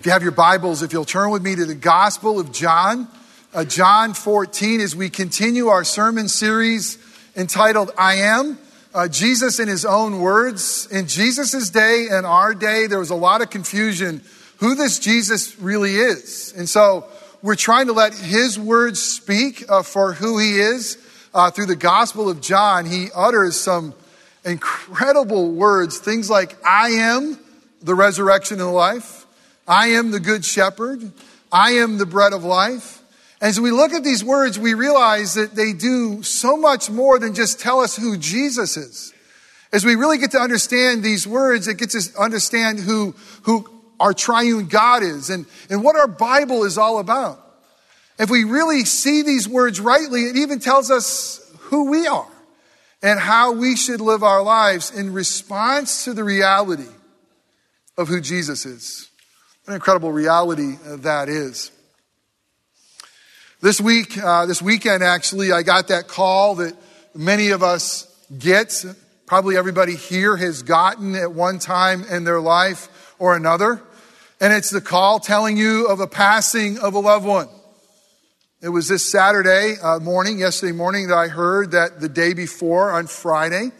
If you have your Bibles, if you'll turn with me to the Gospel of John, uh, John 14, as we continue our sermon series entitled I Am. Uh, Jesus in his own words. In Jesus' day and our day, there was a lot of confusion who this Jesus really is. And so we're trying to let his words speak uh, for who he is. Uh, through the Gospel of John, he utters some incredible words, things like, I am the resurrection and the life. I am the good shepherd. I am the bread of life. As we look at these words, we realize that they do so much more than just tell us who Jesus is. As we really get to understand these words, it gets us to understand who, who our triune God is and, and what our Bible is all about. If we really see these words rightly, it even tells us who we are and how we should live our lives in response to the reality of who Jesus is. What an incredible reality that is. This week, uh, this weekend actually, I got that call that many of us get. Probably everybody here has gotten at one time in their life or another. And it's the call telling you of a passing of a loved one. It was this Saturday uh, morning, yesterday morning, that I heard that the day before on Friday,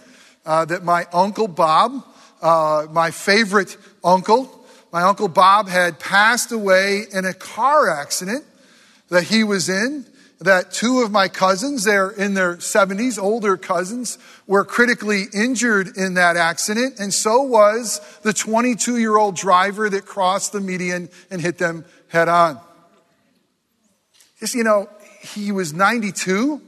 uh, that my uncle Bob, uh, my favorite uncle, my uncle Bob had passed away in a car accident that he was in. That two of my cousins, they're in their 70s, older cousins, were critically injured in that accident. And so was the 22 year old driver that crossed the median and hit them head on. Just, you know, he was 92.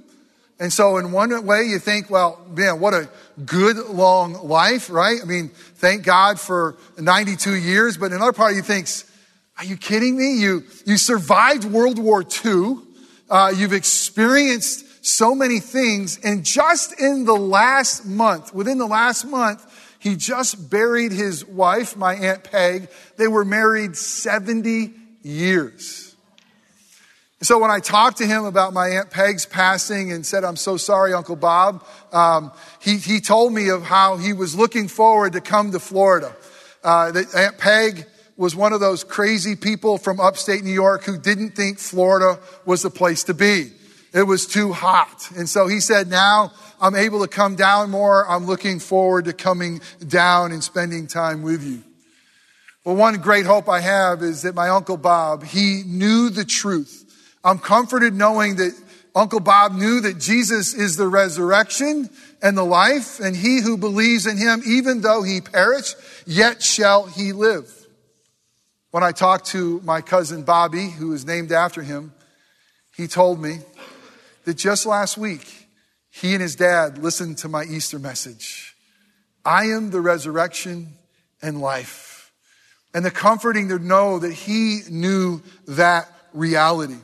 And so in one way you think, well, man, what a good long life, right? I mean, thank God for 92 years. But in another part you thinks, are you kidding me? You, you survived World War II. Uh, you've experienced so many things. And just in the last month, within the last month, he just buried his wife, my Aunt Peg. They were married 70 years. So when I talked to him about my Aunt Peg's passing and said, I'm so sorry, Uncle Bob, um, he, he told me of how he was looking forward to come to Florida. Uh, that Aunt Peg was one of those crazy people from upstate New York who didn't think Florida was the place to be. It was too hot. And so he said, now I'm able to come down more. I'm looking forward to coming down and spending time with you. Well, one great hope I have is that my Uncle Bob, he knew the truth I'm comforted knowing that Uncle Bob knew that Jesus is the resurrection and the life, and he who believes in him, even though he perish, yet shall he live. When I talked to my cousin Bobby, who is named after him, he told me that just last week, he and his dad listened to my Easter message. I am the resurrection and life. And the comforting to know that he knew that reality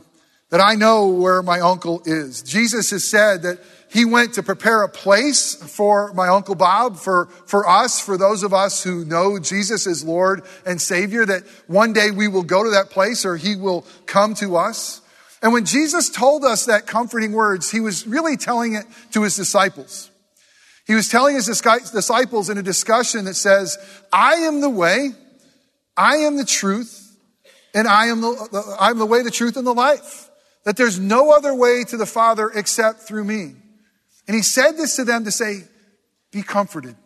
that I know where my uncle is. Jesus has said that he went to prepare a place for my uncle Bob, for, for us, for those of us who know Jesus as Lord and Savior, that one day we will go to that place or he will come to us. And when Jesus told us that comforting words, he was really telling it to his disciples. He was telling his disciples in a discussion that says, I am the way, I am the truth, and I am the, I am the way, the truth, and the life that there's no other way to the Father except through me. And he said this to them to say, be comforted.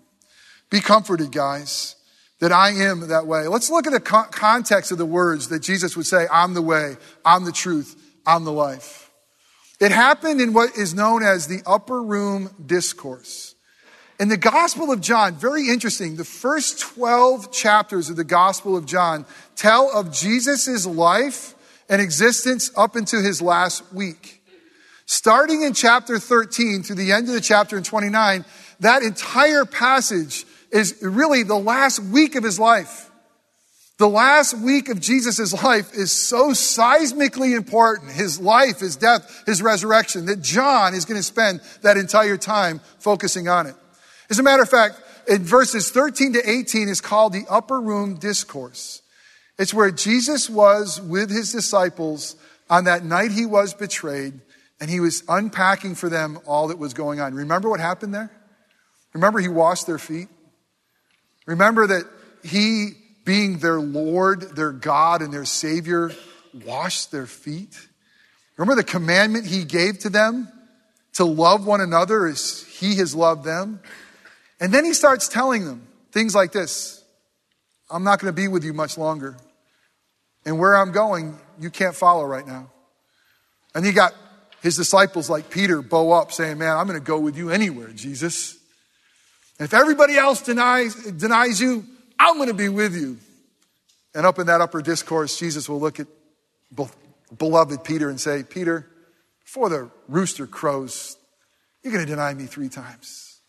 Be comforted, guys, that I am that way. Let's look at the context of the words that Jesus would say, I'm the way, I'm the truth, I'm the life. It happened in what is known as the upper room discourse. In the Gospel of John, very interesting, the first 12 chapters of the Gospel of John tell of Jesus' life and existence up into his last week. Starting in chapter 13 through the end of the chapter in 29, that entire passage is really the last week of his life. The last week of Jesus' life is so seismically important, his life, his death, his resurrection, that John is going to spend that entire time focusing on it. As a matter of fact, in verses 13 to 18 is called the upper room discourse. It's where Jesus was with his disciples on that night he was betrayed, and he was unpacking for them all that was going on. Remember what happened there? Remember he washed their feet? Remember that he being their Lord, their God, and their Savior, washed their feet? Remember the commandment he gave to them to love one another as he has loved them? And then he starts telling them things like this I'm not going to be with you much longer. And where I'm going, you can't follow right now. And he got his disciples like Peter bow up saying, Man, I'm going to go with you anywhere, Jesus. And if everybody else denies, denies you, I'm going to be with you. And up in that upper discourse, Jesus will look at beloved Peter and say, Peter, before the rooster crows, you're going to deny me three times.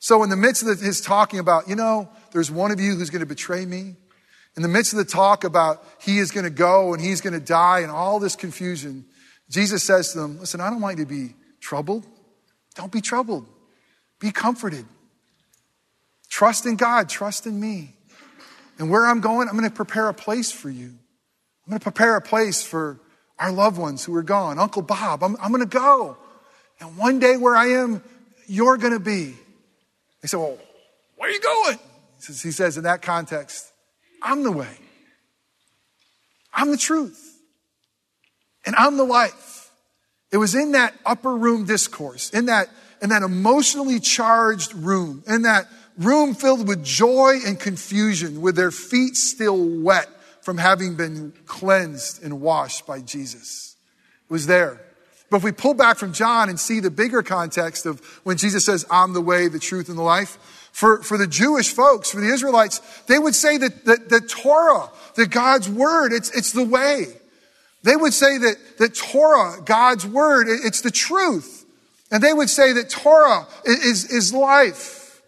So, in the midst of his talking about, you know, there's one of you who's going to betray me, in the midst of the talk about he is going to go and he's going to die and all this confusion, Jesus says to them, Listen, I don't want you to be troubled. Don't be troubled. Be comforted. Trust in God, trust in me. And where I'm going, I'm going to prepare a place for you. I'm going to prepare a place for our loved ones who are gone. Uncle Bob, I'm, I'm going to go. And one day where I am, you're going to be. They say, Well, where are you going? He says, in that context, I'm the way. I'm the truth. And I'm the life. It was in that upper room discourse, in that, in that emotionally charged room, in that room filled with joy and confusion, with their feet still wet from having been cleansed and washed by Jesus. It was there. But if we pull back from John and see the bigger context of when Jesus says, I'm the way, the truth, and the life, for, for the Jewish folks, for the Israelites, they would say that the, the Torah, that God's word, it's, it's the way. They would say that, that Torah, God's word, it's the truth. And they would say that Torah is, is life.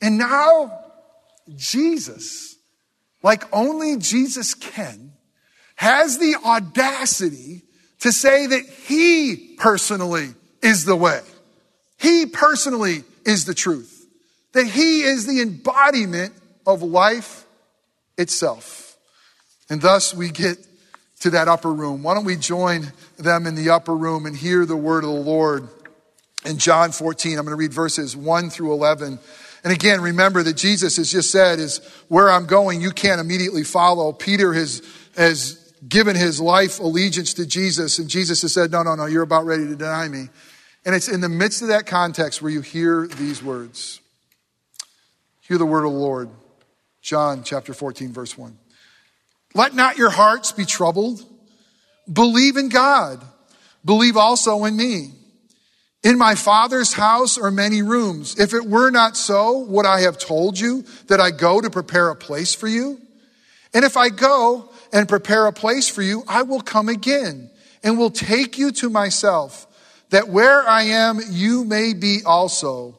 And now, Jesus, like only Jesus can, has the audacity to say that he personally is the way. He personally is the truth that he is the embodiment of life itself. And thus we get to that upper room. Why don't we join them in the upper room and hear the word of the Lord in John 14? I'm going to read verses 1 through 11. And again, remember that Jesus has just said, is where I'm going, you can't immediately follow. Peter has, has given his life allegiance to Jesus, and Jesus has said, no, no, no, you're about ready to deny me. And it's in the midst of that context where you hear these words. Hear the word of the Lord. John chapter 14, verse 1. Let not your hearts be troubled. Believe in God. Believe also in me. In my father's house are many rooms. If it were not so, would I have told you that I go to prepare a place for you? And if I go and prepare a place for you, I will come again and will take you to myself, that where I am, you may be also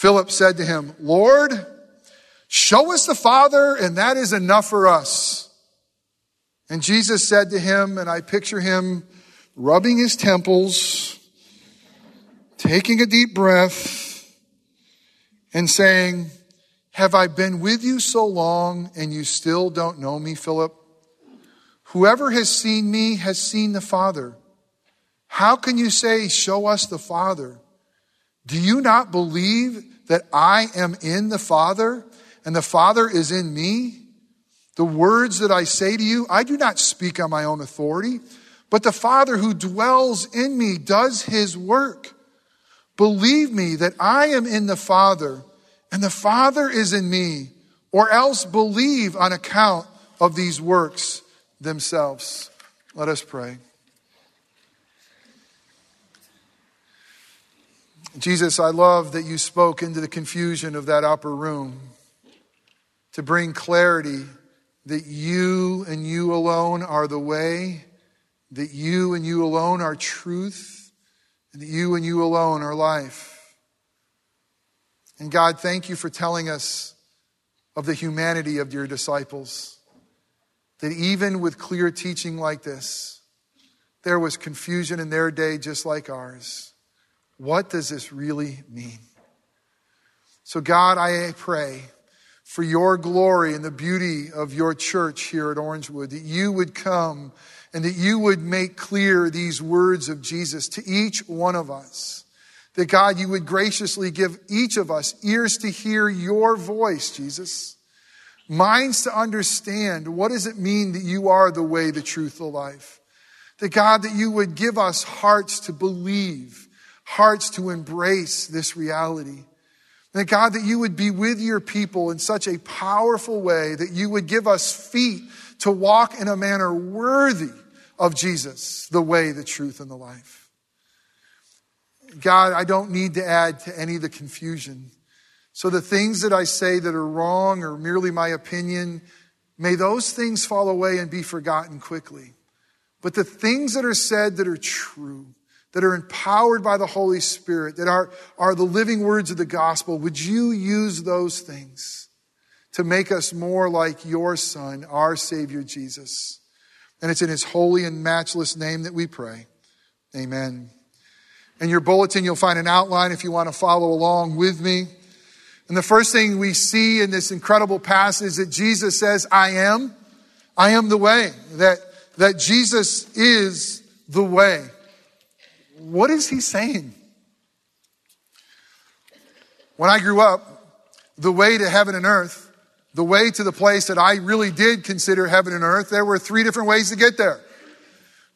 Philip said to him, Lord, show us the Father, and that is enough for us. And Jesus said to him, and I picture him rubbing his temples, taking a deep breath, and saying, Have I been with you so long and you still don't know me, Philip? Whoever has seen me has seen the Father. How can you say, Show us the Father? Do you not believe that I am in the Father and the Father is in me? The words that I say to you, I do not speak on my own authority, but the Father who dwells in me does his work. Believe me that I am in the Father and the Father is in me, or else believe on account of these works themselves. Let us pray. Jesus, I love that you spoke into the confusion of that upper room to bring clarity that you and you alone are the way, that you and you alone are truth, and that you and you alone are life. And God, thank you for telling us of the humanity of your disciples. That even with clear teaching like this, there was confusion in their day just like ours. What does this really mean? So, God, I pray for your glory and the beauty of your church here at Orangewood, that you would come and that you would make clear these words of Jesus to each one of us. That God, you would graciously give each of us ears to hear your voice, Jesus. Minds to understand what does it mean that you are the way, the truth, the life. That God, that you would give us hearts to believe, hearts to embrace this reality. That God, that you would be with your people in such a powerful way that you would give us feet to walk in a manner worthy of Jesus, the way, the truth, and the life. God, I don't need to add to any of the confusion. So the things that I say that are wrong or merely my opinion, may those things fall away and be forgotten quickly. But the things that are said that are true, that are empowered by the Holy Spirit, that are, are the living words of the gospel, would you use those things to make us more like your Son, our Savior Jesus? And it's in his holy and matchless name that we pray. Amen. In your bulletin, you'll find an outline if you want to follow along with me. And the first thing we see in this incredible passage is that Jesus says, I am, I am the way, that, that Jesus is the way. What is he saying? When I grew up, the way to heaven and earth the way to the place that I really did consider heaven and earth, there were three different ways to get there.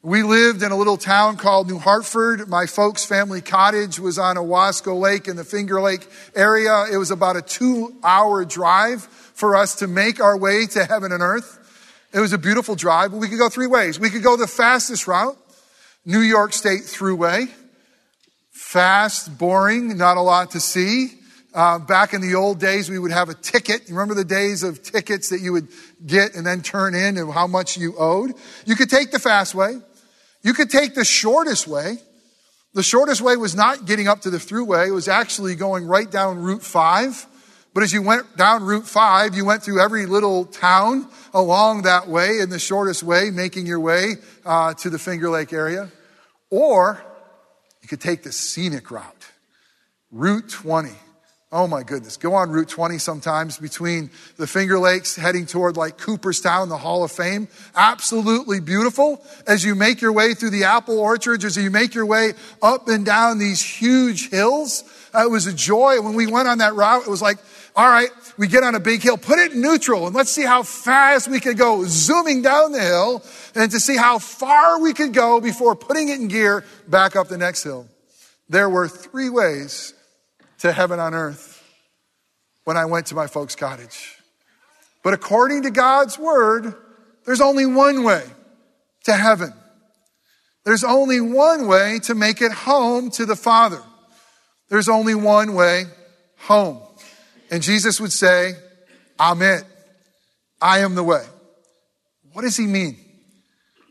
We lived in a little town called New Hartford. My folks' family cottage was on Owasco Lake in the Finger Lake area. It was about a two hour drive for us to make our way to heaven and earth. It was a beautiful drive. But we could go three ways. We could go the fastest route, New York State Thruway. Fast, boring, not a lot to see. Uh, back in the old days, we would have a ticket. You remember the days of tickets that you would get and then turn in and how much you owed? You could take the fast way. You could take the shortest way. The shortest way was not getting up to the Thruway. It was actually going right down Route 5. But as you went down Route 5, you went through every little town along that way in the shortest way, making your way uh, to the Finger Lake area. Or you could take the scenic route, Route 20. Oh my goodness. Go on Route 20 sometimes between the Finger Lakes heading toward like Cooperstown, the Hall of Fame. Absolutely beautiful as you make your way through the apple orchards, as you make your way up and down these huge hills. It was a joy. When we went on that route, it was like, all right, we get on a big hill, put it in neutral and let's see how fast we could go zooming down the hill and to see how far we could go before putting it in gear back up the next hill. There were three ways to heaven on earth when I went to my folks' cottage. But according to God's word, there's only one way to heaven. There's only one way to make it home to the Father. There's only one way home. And Jesus would say, I'm it. I am the way. What does he mean?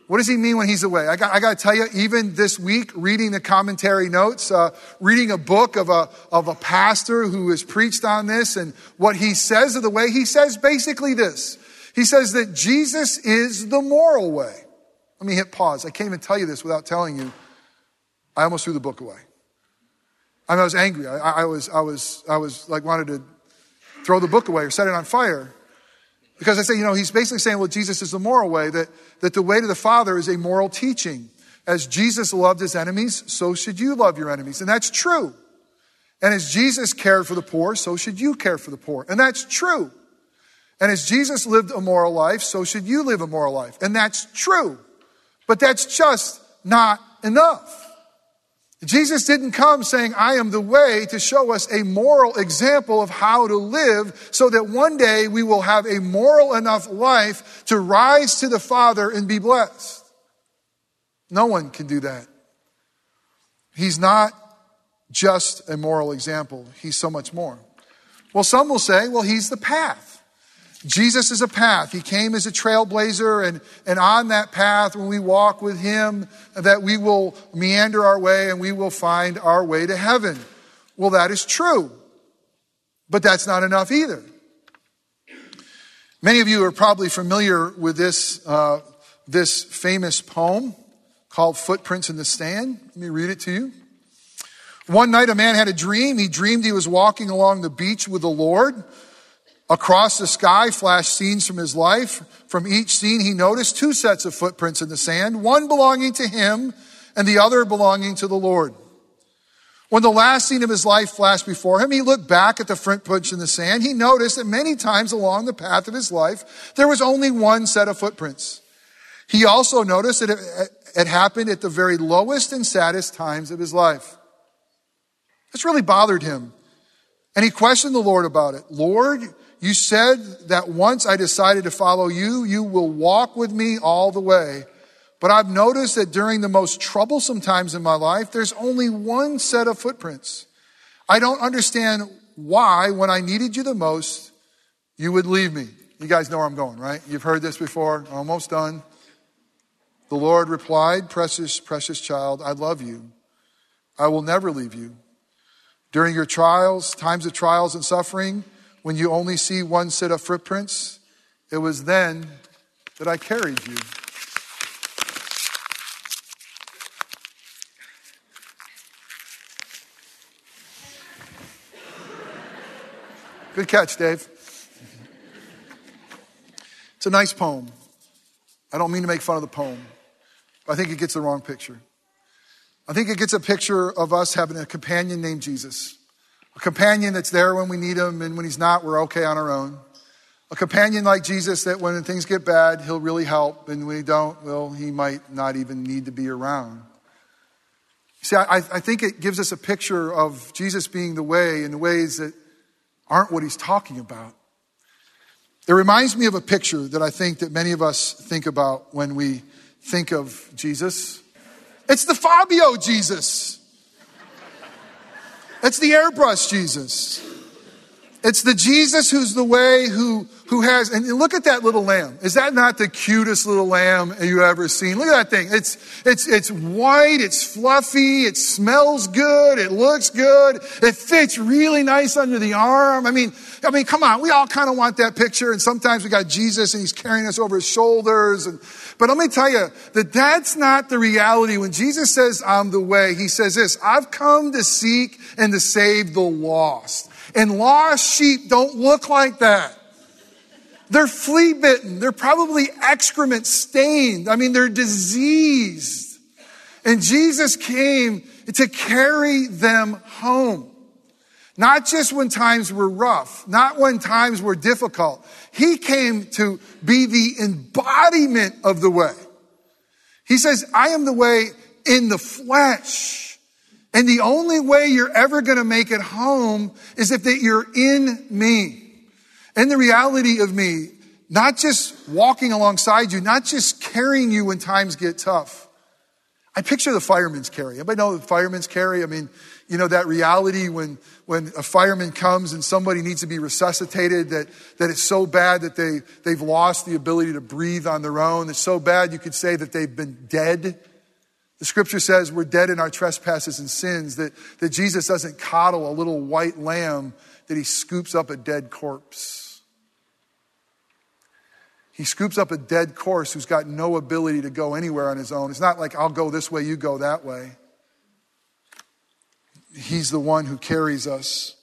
What does he mean when he's away? I got, I got to tell you, even this week, reading the commentary notes, uh, reading a book of a, of a pastor who has preached on this and what he says of the way, he says basically this. He says that Jesus is the moral way. Let me hit pause. I can't even tell you this without telling you. I almost threw the book away. I, mean, I was angry. I, I was, I was, I was like wanted to throw the book away or set it on fire. Because I say, you know, he's basically saying, well, Jesus is the moral way, that, that the way to the Father is a moral teaching. As Jesus loved his enemies, so should you love your enemies. And that's true. And as Jesus cared for the poor, so should you care for the poor. And that's true. And as Jesus lived a moral life, so should you live a moral life. And that's true. But that's just not enough. Jesus didn't come saying, I am the way to show us a moral example of how to live so that one day we will have a moral enough life to rise to the Father and be blessed. No one can do that. He's not just a moral example. He's so much more. Well, some will say, well, he's the path. Jesus is a path. He came as a trailblazer, and, and on that path, when we walk with Him, that we will meander our way and we will find our way to heaven. Well, that is true. But that's not enough either. Many of you are probably familiar with this, uh, this famous poem called Footprints in the Sand. Let me read it to you. One night, a man had a dream. He dreamed he was walking along the beach with the Lord. Across the sky flashed scenes from his life. From each scene, he noticed two sets of footprints in the sand, one belonging to him and the other belonging to the Lord. When the last scene of his life flashed before him, he looked back at the footprints in the sand. He noticed that many times along the path of his life, there was only one set of footprints. He also noticed that it, it happened at the very lowest and saddest times of his life. This really bothered him. And he questioned the Lord about it. Lord, you said that once I decided to follow you, you will walk with me all the way. But I've noticed that during the most troublesome times in my life, there's only one set of footprints. I don't understand why, when I needed you the most, you would leave me. You guys know where I'm going, right? You've heard this before. Almost done. The Lord replied, Precious, precious child, I love you. I will never leave you. During your trials, times of trials and suffering, when you only see one set of footprints, it was then that I carried you. Good catch, Dave. It's a nice poem. I don't mean to make fun of the poem, but I think it gets the wrong picture. I think it gets a picture of us having a companion named Jesus. A companion that's there when we need him, and when he's not, we're okay on our own. A companion like Jesus that when things get bad, he'll really help, and when he don't, well, he might not even need to be around. See, I, I think it gives us a picture of Jesus being the way in the ways that aren't what he's talking about. It reminds me of a picture that I think that many of us think about when we think of Jesus. It's the Fabio Jesus. It's the airbrush Jesus. It's the Jesus who's the way who, who has, and look at that little lamb. Is that not the cutest little lamb you ever seen? Look at that thing. It's, it's, it's white, it's fluffy, it smells good, it looks good, it fits really nice under the arm. I mean, I mean, come on, we all kind of want that picture, and sometimes we got Jesus and he's carrying us over his shoulders, and, but let me tell you that that's not the reality. When Jesus says, I'm the way, he says this, I've come to seek and to save the lost. And lost sheep don't look like that. They're flea bitten. They're probably excrement stained. I mean, they're diseased. And Jesus came to carry them home. Not just when times were rough, not when times were difficult. He came to be the embodiment of the way. He says, I am the way in the flesh. And the only way you're ever going to make it home is if that you're in me. And the reality of me, not just walking alongside you, not just carrying you when times get tough. I picture the fireman's carry. Anybody know the fireman's carry? I mean, you know, that reality when, when a fireman comes and somebody needs to be resuscitated, that, that it's so bad that they, they've lost the ability to breathe on their own. It's so bad you could say that they've been dead. The scripture says we're dead in our trespasses and sins, that, that Jesus doesn't coddle a little white lamb, that he scoops up a dead corpse. He scoops up a dead corpse who's got no ability to go anywhere on his own. It's not like I'll go this way, you go that way. He's the one who carries us.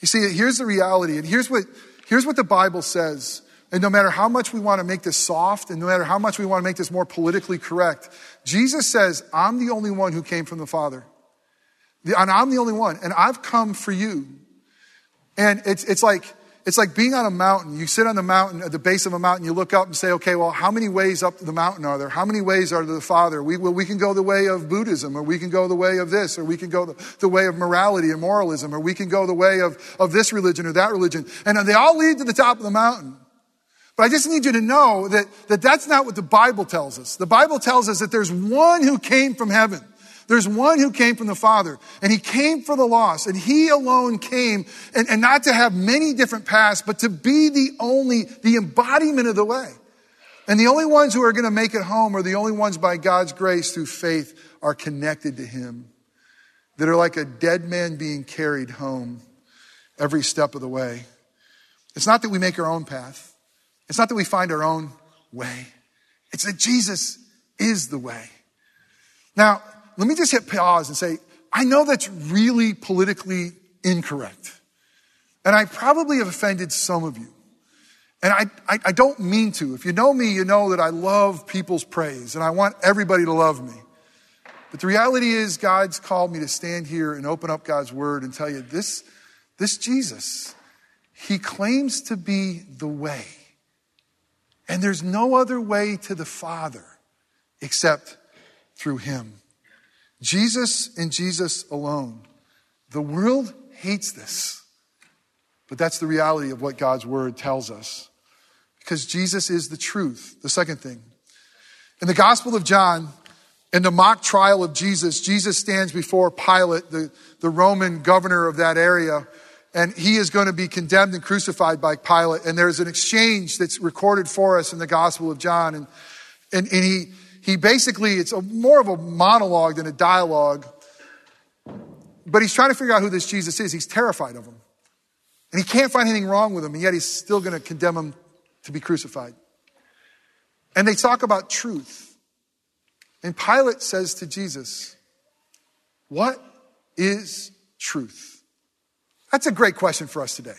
You see, here's the reality, and here's what, here's what the Bible says. And no matter how much we want to make this soft, and no matter how much we want to make this more politically correct, Jesus says, I'm the only one who came from the Father. And I'm the only one. And I've come for you. And it's, it's like, it's like being on a mountain. You sit on the mountain, at the base of a mountain, you look up and say, okay, well, how many ways up the mountain are there? How many ways are to the Father? We, well, we can go the way of Buddhism, or we can go the way of this, or we can go the, the way of morality and moralism, or we can go the way of, of this religion or that religion. And they all lead to the top of the mountain. But I just need you to know that, that that's not what the Bible tells us. The Bible tells us that there's one who came from heaven. There's one who came from the Father, and he came for the lost, and he alone came, and, and not to have many different paths, but to be the only, the embodiment of the way. And the only ones who are going to make it home are the only ones by God's grace through faith are connected to him, that are like a dead man being carried home every step of the way. It's not that we make our own path. It's not that we find our own way. It's that Jesus is the way. Now, let me just hit pause and say, I know that's really politically incorrect. And I probably have offended some of you. And I, I, I, don't mean to. If you know me, you know that I love people's praise and I want everybody to love me. But the reality is, God's called me to stand here and open up God's word and tell you this, this Jesus, he claims to be the way. And there's no other way to the Father except through him. Jesus and Jesus alone. The world hates this. But that's the reality of what God's word tells us. Because Jesus is the truth. The second thing. In the Gospel of John, in the mock trial of Jesus, Jesus stands before Pilate, the, the Roman governor of that area, and he is going to be condemned and crucified by Pilate. And there's an exchange that's recorded for us in the Gospel of John. And, and, and he, he basically, it's a, more of a monologue than a dialogue. But he's trying to figure out who this Jesus is. He's terrified of him. And he can't find anything wrong with him, and yet he's still going to condemn him to be crucified. And they talk about truth. And Pilate says to Jesus, What is truth? That's a great question for us today.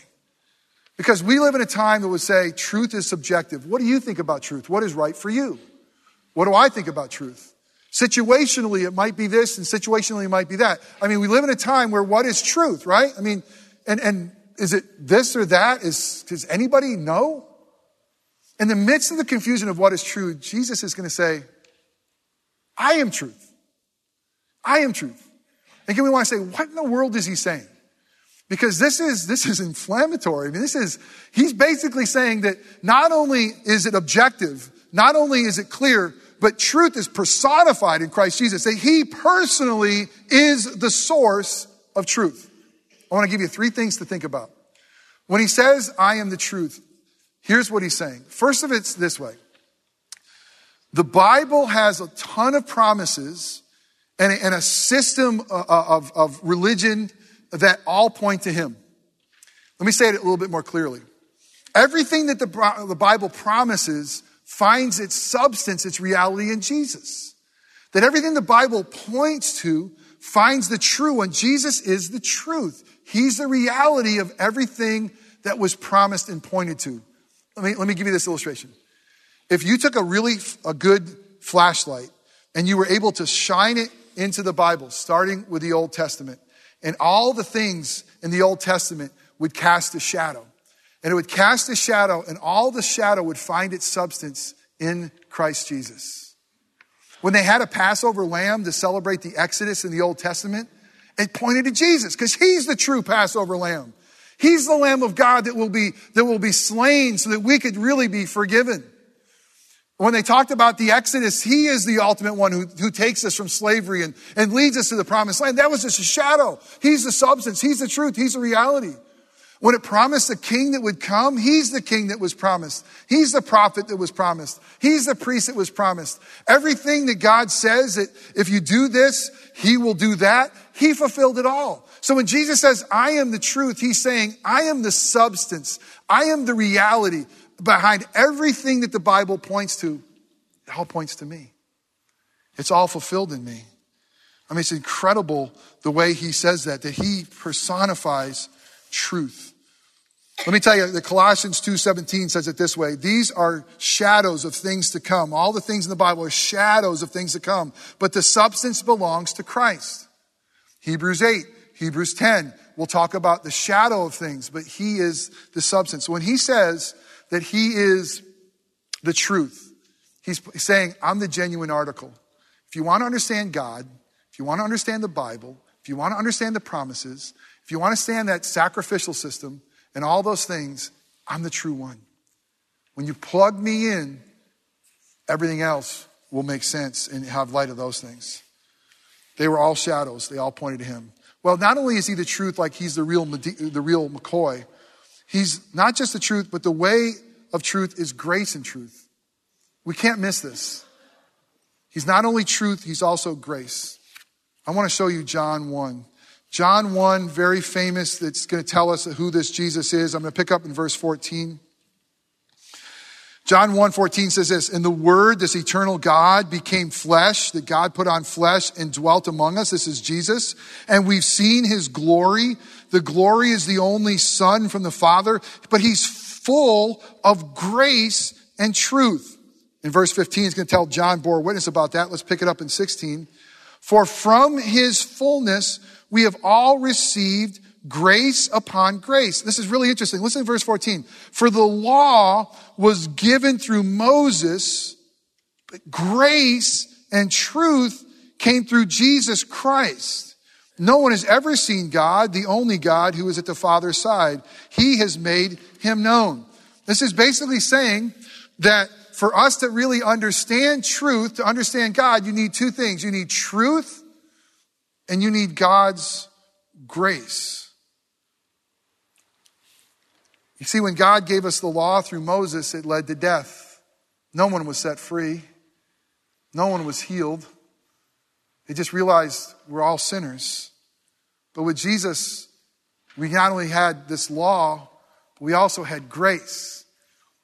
Because we live in a time that would say truth is subjective. What do you think about truth? What is right for you? What do I think about truth? Situationally, it might be this, and situationally, it might be that. I mean, we live in a time where what is truth, right? I mean, and, and is it this or that? Is, does anybody know? In the midst of the confusion of what is true, Jesus is going to say, I am truth. I am truth. And can we want to say, what in the world is he saying? Because this is, this is inflammatory. I mean, this is, he's basically saying that not only is it objective, not only is it clear, but truth is personified in Christ Jesus. That he personally is the source of truth. I want to give you three things to think about. When he says, I am the truth, here's what he's saying. First of it's this way. The Bible has a ton of promises and a, system of, of, of religion that all point to him. Let me say it a little bit more clearly. Everything that the, the Bible promises finds its substance, its reality in Jesus. That everything the Bible points to finds the true one. Jesus is the truth. He's the reality of everything that was promised and pointed to. Let me, let me give you this illustration. If you took a really a good flashlight and you were able to shine it into the Bible, starting with the Old Testament, and all the things in the Old Testament would cast a shadow. And it would cast a shadow, and all the shadow would find its substance in Christ Jesus. When they had a Passover lamb to celebrate the Exodus in the Old Testament, it pointed to Jesus because he's the true Passover lamb. He's the lamb of God that will be, that will be slain so that we could really be forgiven. When they talked about the Exodus, he is the ultimate one who, who takes us from slavery and, and leads us to the promised land. That was just a shadow. He's the substance. He's the truth. He's the reality. When it promised a king that would come, he's the king that was promised. He's the prophet that was promised. He's the priest that was promised. Everything that God says that if you do this, he will do that, he fulfilled it all. So when Jesus says, I am the truth, he's saying, I am the substance. I am the reality behind everything that the Bible points to. It all points to me. It's all fulfilled in me. I mean, it's incredible the way he says that, that he personifies truth. Let me tell you, the Colossians 2.17 says it this way. These are shadows of things to come. All the things in the Bible are shadows of things to come, but the substance belongs to Christ. Hebrews 8, Hebrews 10, we'll talk about the shadow of things, but he is the substance. When he says that he is the truth, he's saying, I'm the genuine article. If you want to understand God, if you want to understand the Bible, if you want to understand the promises, if you want to understand that sacrificial system, and all those things, I'm the true one. When you plug me in, everything else will make sense and have light of those things. They were all shadows. They all pointed to him. Well, not only is he the truth, like he's the real, the real McCoy, he's not just the truth, but the way of truth is grace and truth. We can't miss this. He's not only truth, he's also grace. I want to show you John 1. John 1, very famous, that's going to tell us who this Jesus is. I'm going to pick up in verse 14. John 1:14 says this, "And the word, this eternal God, became flesh, that God put on flesh and dwelt among us. This is Jesus. And we've seen his glory. The glory is the only son from the Father, but he's full of grace and truth." In verse 15, he's going to tell John bore witness about that. Let's pick it up in 16. For from his fullness we have all received grace upon grace. This is really interesting. Listen to verse 14. For the law was given through Moses, but grace and truth came through Jesus Christ. No one has ever seen God, the only God who is at the Father's side. He has made him known. This is basically saying that for us to really understand truth, to understand God, you need two things. You need truth and you need God's grace. You see, when God gave us the law through Moses, it led to death. No one was set free, no one was healed. They just realized we're all sinners. But with Jesus, we not only had this law, but we also had grace.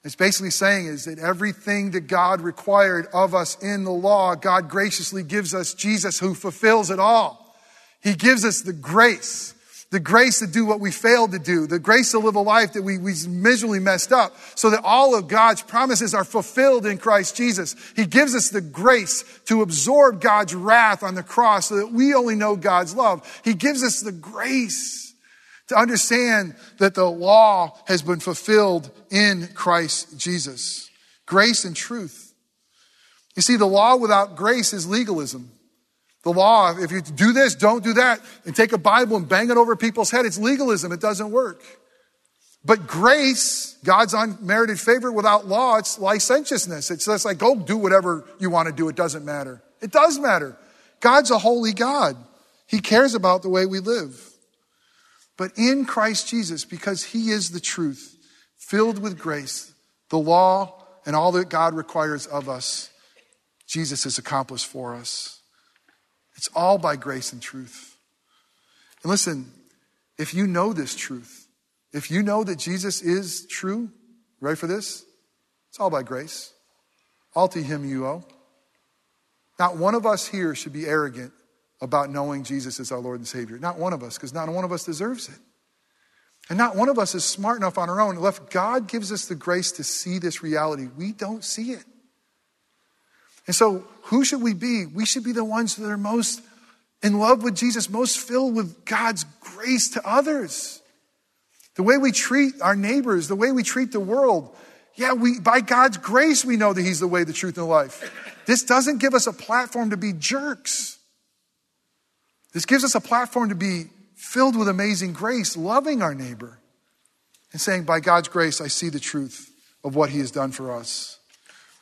It's basically saying is that everything that God required of us in the law, God graciously gives us Jesus who fulfills it all. He gives us the grace the grace to do what we failed to do, the grace to live a life that we, we miserably messed up, so that all of God's promises are fulfilled in Christ Jesus. He gives us the grace to absorb God's wrath on the cross so that we only know God's love. He gives us the grace to understand that the law has been fulfilled in Christ Jesus. Grace and truth. You see, the law without grace is legalism. The law, if you do this, don't do that, and take a Bible and bang it over people's head, it's legalism. It doesn't work. But grace, God's unmerited favor without law, it's licentiousness. It's just like, go do whatever you want to do. It doesn't matter. It does matter. God's a holy God. He cares about the way we live. But in Christ Jesus, because He is the truth, filled with grace, the law and all that God requires of us, Jesus has accomplished for us. It's all by grace and truth. And listen, if you know this truth, if you know that Jesus is true, ready for this? It's all by grace. All to him you owe. Not one of us here should be arrogant about knowing Jesus as our Lord and Savior. Not one of us, because not one of us deserves it. And not one of us is smart enough on our own. If God gives us the grace to see this reality, we don't see it. And so, who should we be? We should be the ones that are most in love with Jesus, most filled with God's grace to others. The way we treat our neighbors, the way we treat the world. Yeah, we, by God's grace, we know that He's the way, the truth, and the life. This doesn't give us a platform to be jerks. This gives us a platform to be filled with amazing grace, loving our neighbor, and saying, by God's grace, I see the truth of what He has done for us.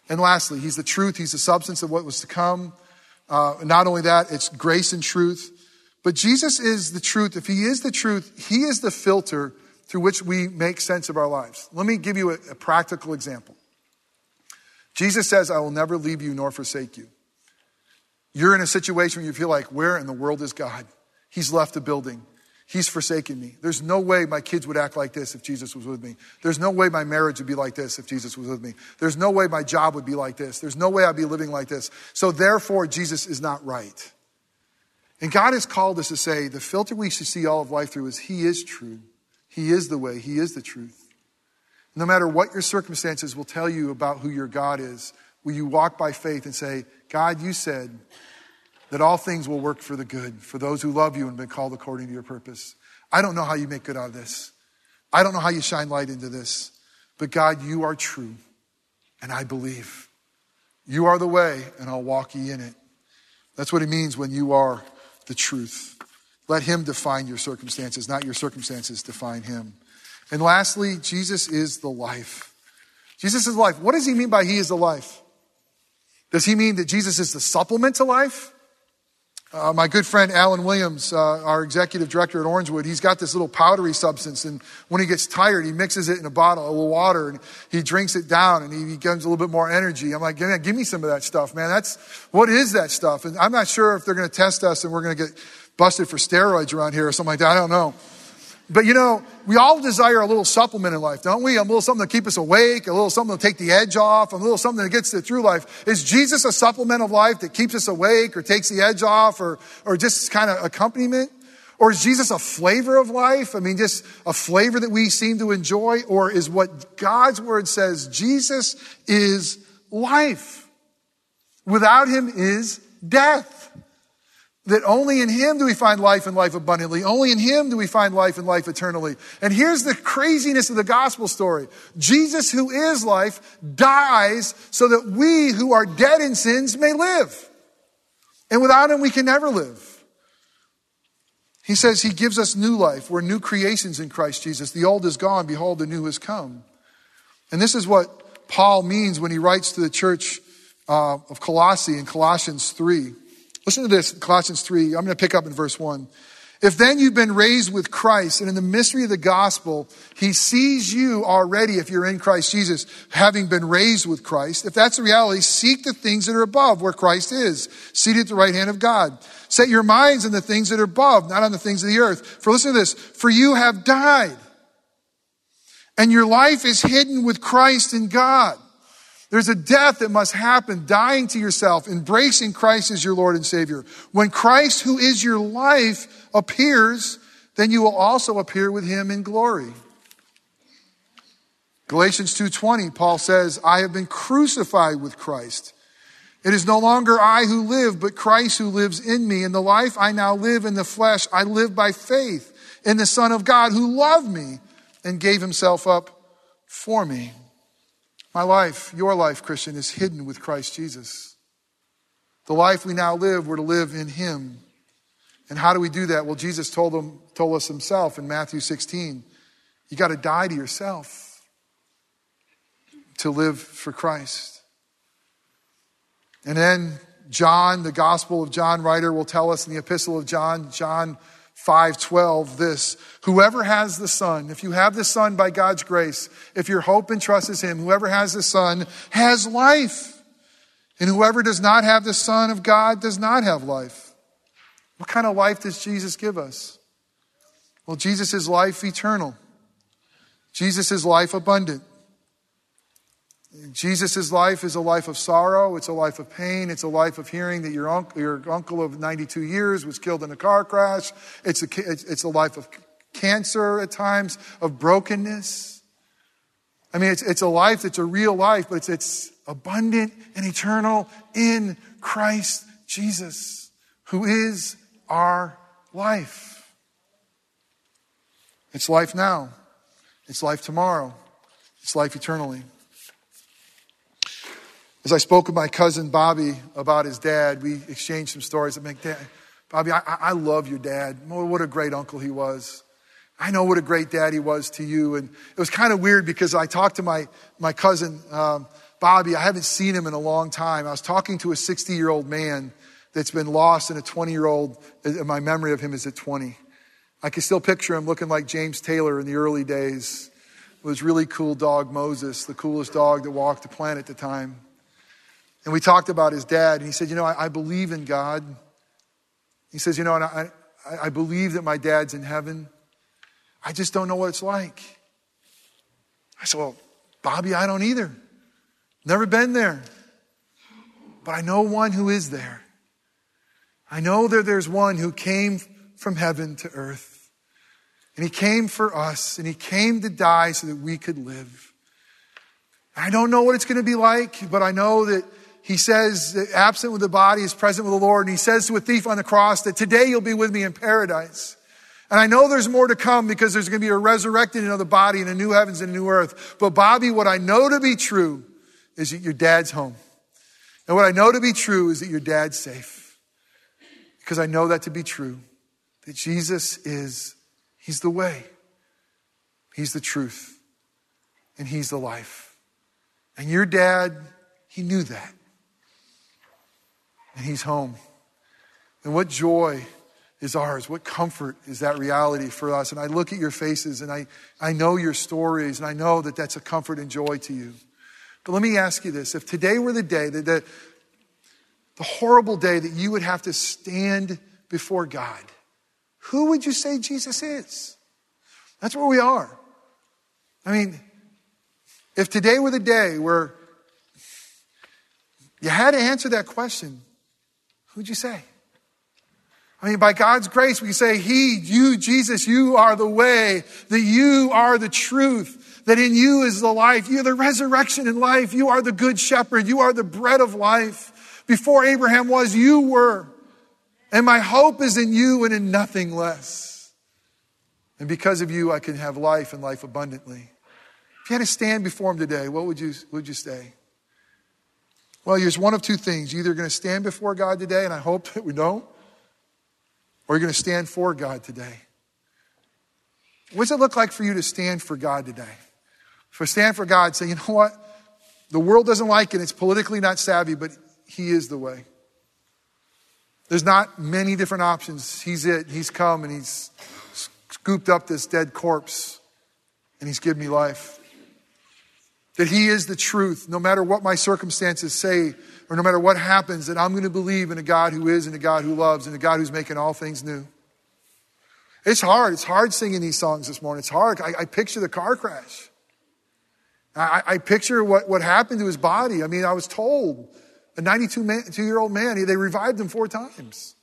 And lastly, he's the truth, he's the substance of what was to come. Uh, not only that, it's grace and truth. But Jesus is the truth. If he is the truth, he is the filter through which we make sense of our lives. Let me give you a, a practical example. Jesus says, I will never leave you nor forsake you. You're in a situation where you feel like, where in the world is God? He's left the building. He's forsaken me. There's no way my kids would act like this if Jesus was with me. There's no way my marriage would be like this if Jesus was with me. There's no way my job would be like this. There's no way I'd be living like this. So therefore, Jesus is not right. And God has called us to say the filter we should see all of life through is He is true. He is the way. He is the truth. No matter what your circumstances will tell you about who your God is, will you walk by faith and say, God, you said, that all things will work for the good for those who love you and have been called according to your purpose. I don't know how you make good out of this. I don't know how you shine light into this. But God, you are true, and I believe. You are the way, and I'll walk ye in it. That's what it means when you are the truth. Let Him define your circumstances, not your circumstances define Him. And lastly, Jesus is the life. Jesus is life. What does He mean by He is the life? Does He mean that Jesus is the supplement to life? Uh, my good friend Alan Williams, uh, our executive director at Orangewood, he's got this little powdery substance, and when he gets tired, he mixes it in a bottle of water and he drinks it down, and he, he gets a little bit more energy. I'm like, man, give me some of that stuff, man. That's what is that stuff? And I'm not sure if they're going to test us and we're going to get busted for steroids around here or something like that. I don't know. But you know, we all desire a little supplement in life, don't we? A little something to keep us awake, a little something to take the edge off, a little something that gets us through life. Is Jesus a supplement of life that keeps us awake or takes the edge off or, or just kind of accompaniment? Or is Jesus a flavor of life? I mean, just a flavor that we seem to enjoy? Or is what God's word says, Jesus is life. Without him is death that only in Him do we find life and life abundantly. Only in Him do we find life and life eternally. And here's the craziness of the gospel story. Jesus, who is life, dies so that we who are dead in sins may live. And without Him, we can never live. He says He gives us new life. We're new creations in Christ Jesus. The old is gone. Behold, the new has come. And this is what Paul means when he writes to the church uh, of Colossae in Colossians 3. Listen to this, Colossians 3. I'm going to pick up in verse 1. If then you've been raised with Christ, and in the mystery of the gospel, he sees you already, if you're in Christ Jesus, having been raised with Christ. If that's the reality, seek the things that are above, where Christ is, seated at the right hand of God. Set your minds on the things that are above, not on the things of the earth. For listen to this, for you have died, and your life is hidden with Christ in God. There's a death that must happen, dying to yourself, embracing Christ as your Lord and Savior. When Christ, who is your life, appears, then you will also appear with him in glory. Galatians 2:20 Paul says, "I have been crucified with Christ. It is no longer I who live, but Christ who lives in me. And the life I now live in the flesh, I live by faith in the Son of God who loved me and gave himself up for me." My life, your life, Christian, is hidden with Christ Jesus. The life we now live, we're to live in Him. And how do we do that? Well, Jesus told, them, told us Himself in Matthew 16 you got to die to yourself to live for Christ. And then John, the Gospel of John writer, will tell us in the Epistle of John, John 5:12 this whoever has the son if you have the son by God's grace if your hope and trust is him whoever has the son has life. And whoever does not have the son of God does not have life. What kind of life does Jesus give us? Well Jesus is life eternal. Jesus is life abundant Jesus' life is a life of sorrow. It's a life of pain. It's a life of hearing that your uncle, your uncle of 92 years was killed in a car crash. It's a, it's a life of cancer at times, of brokenness. I mean, it's, it's a life that's a real life, but it's, it's abundant and eternal in Christ Jesus, who is our life. It's life now. It's life tomorrow. It's life eternally. As I spoke with my cousin Bobby about his dad, we exchanged some stories. I'm like, Dad, Bobby, I, I love your dad. What a great uncle he was. I know what a great dad he was to you. And it was kind of weird because I talked to my, my cousin, um, Bobby. I haven't seen him in a long time. I was talking to a 60 year old man that's been lost and a 20 year old. My memory of him is at 20. I can still picture him looking like James Taylor in the early days with his really cool dog, Moses, the coolest dog that walked the planet at the time. And we talked about his dad, and he said, You know, I, I believe in God. He says, You know, and I, I believe that my dad's in heaven. I just don't know what it's like. I said, Well, Bobby, I don't either. Never been there. But I know one who is there. I know that there's one who came from heaven to earth. And he came for us, and he came to die so that we could live. I don't know what it's going to be like, but I know that he says, absent with the body is present with the Lord. And he says to a thief on the cross that today you'll be with me in paradise. And I know there's more to come because there's going to be a resurrected another body and a new heavens and a new earth. But Bobby, what I know to be true is that your dad's home. And what I know to be true is that your dad's safe. Because I know that to be true. That Jesus is, He's the way. He's the truth. And He's the life. And your dad, he knew that and he's home. And what joy is ours? What comfort is that reality for us? And I look at your faces and I, I know your stories and I know that that's a comfort and joy to you. But let me ask you this. If today were the day, that the, the horrible day that you would have to stand before God, who would you say Jesus is? That's where we are. I mean, if today were the day where you had to answer that question, who'd you say? I mean, by God's grace, we say, He, you, Jesus, you are the way, that you are the truth, that in you is the life. You're the resurrection and life. You are the good shepherd. You are the bread of life. Before Abraham was, you were. And my hope is in you and in nothing less. And because of you, I can have life and life abundantly. If you had to stand before him today, what would you, would you say? Well, here's one of two things. You're either going to stand before God today, and I hope that we don't, or you're going to stand for God today. What does it look like for you to stand for God today? For stand for God, say, you know what? The world doesn't like it. It's politically not savvy, but He is the way. There's not many different options. He's it. He's come and He's scooped up this dead corpse and He's given me life. That He is the truth, no matter what my circumstances say or no matter what happens, that I'm going to believe in a God who is and a God who loves and a God who's making all things new. It's hard. It's hard singing these songs this morning. It's hard. I, I picture the car crash. I, I, picture what, what happened to his body. I mean, I was told a 92 man, year old man, they revived him four times.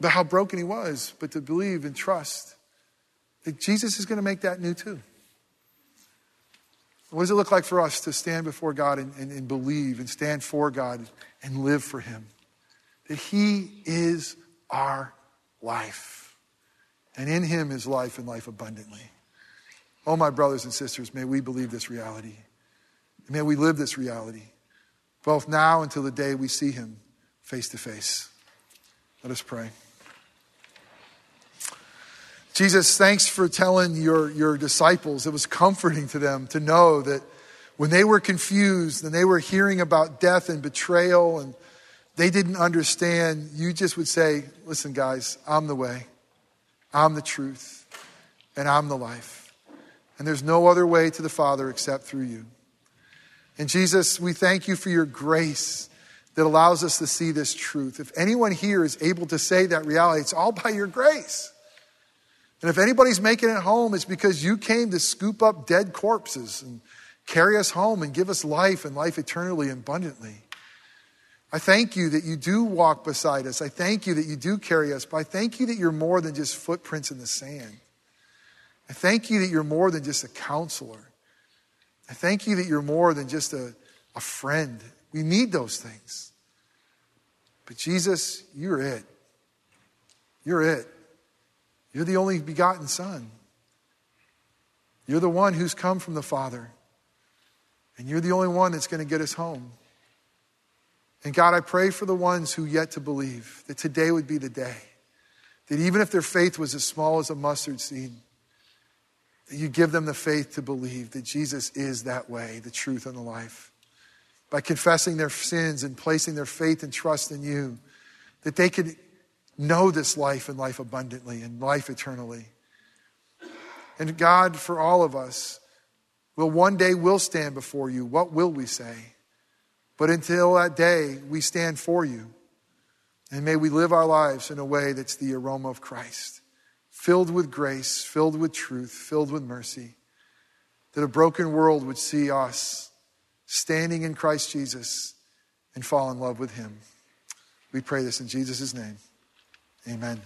But how broken he was, but to believe and trust that Jesus is going to make that new too. What does it look like for us to stand before God and, and, and believe and stand for God and live for Him? That He is our life. And in Him is life and life abundantly. Oh, my brothers and sisters, may we believe this reality. may we live this reality, both now until the day we see Him face to face. Let us pray. Jesus, thanks for telling your, your disciples. It was comforting to them to know that when they were confused and they were hearing about death and betrayal and they didn't understand, you just would say, Listen, guys, I'm the way, I'm the truth, and I'm the life. And there's no other way to the Father except through you. And Jesus, we thank you for your grace that allows us to see this truth. If anyone here is able to say that reality, it's all by your grace. And if anybody's making it home, it's because you came to scoop up dead corpses and carry us home and give us life and life eternally and abundantly. I thank you that you do walk beside us. I thank you that you do carry us, but I thank you that you're more than just footprints in the sand. I thank you that you're more than just a counselor. I thank you that you're more than just a, a friend. We need those things. But Jesus, you're it. You're it. You're the only begotten Son. You're the one who's come from the Father. And you're the only one that's going to get us home. And God, I pray for the ones who yet to believe that today would be the day. That even if their faith was as small as a mustard seed, that you give them the faith to believe that Jesus is that way, the truth, and the life. By confessing their sins and placing their faith and trust in you, that they could know this life and life abundantly and life eternally. And God, for all of us, will one day will stand before you. What will we say? But until that day, we stand for you. And may we live our lives in a way that's the aroma of Christ, filled with grace, filled with truth, filled with mercy, that a broken world would see us standing in Christ Jesus and fall in love with him. We pray this in Jesus' name. Amen.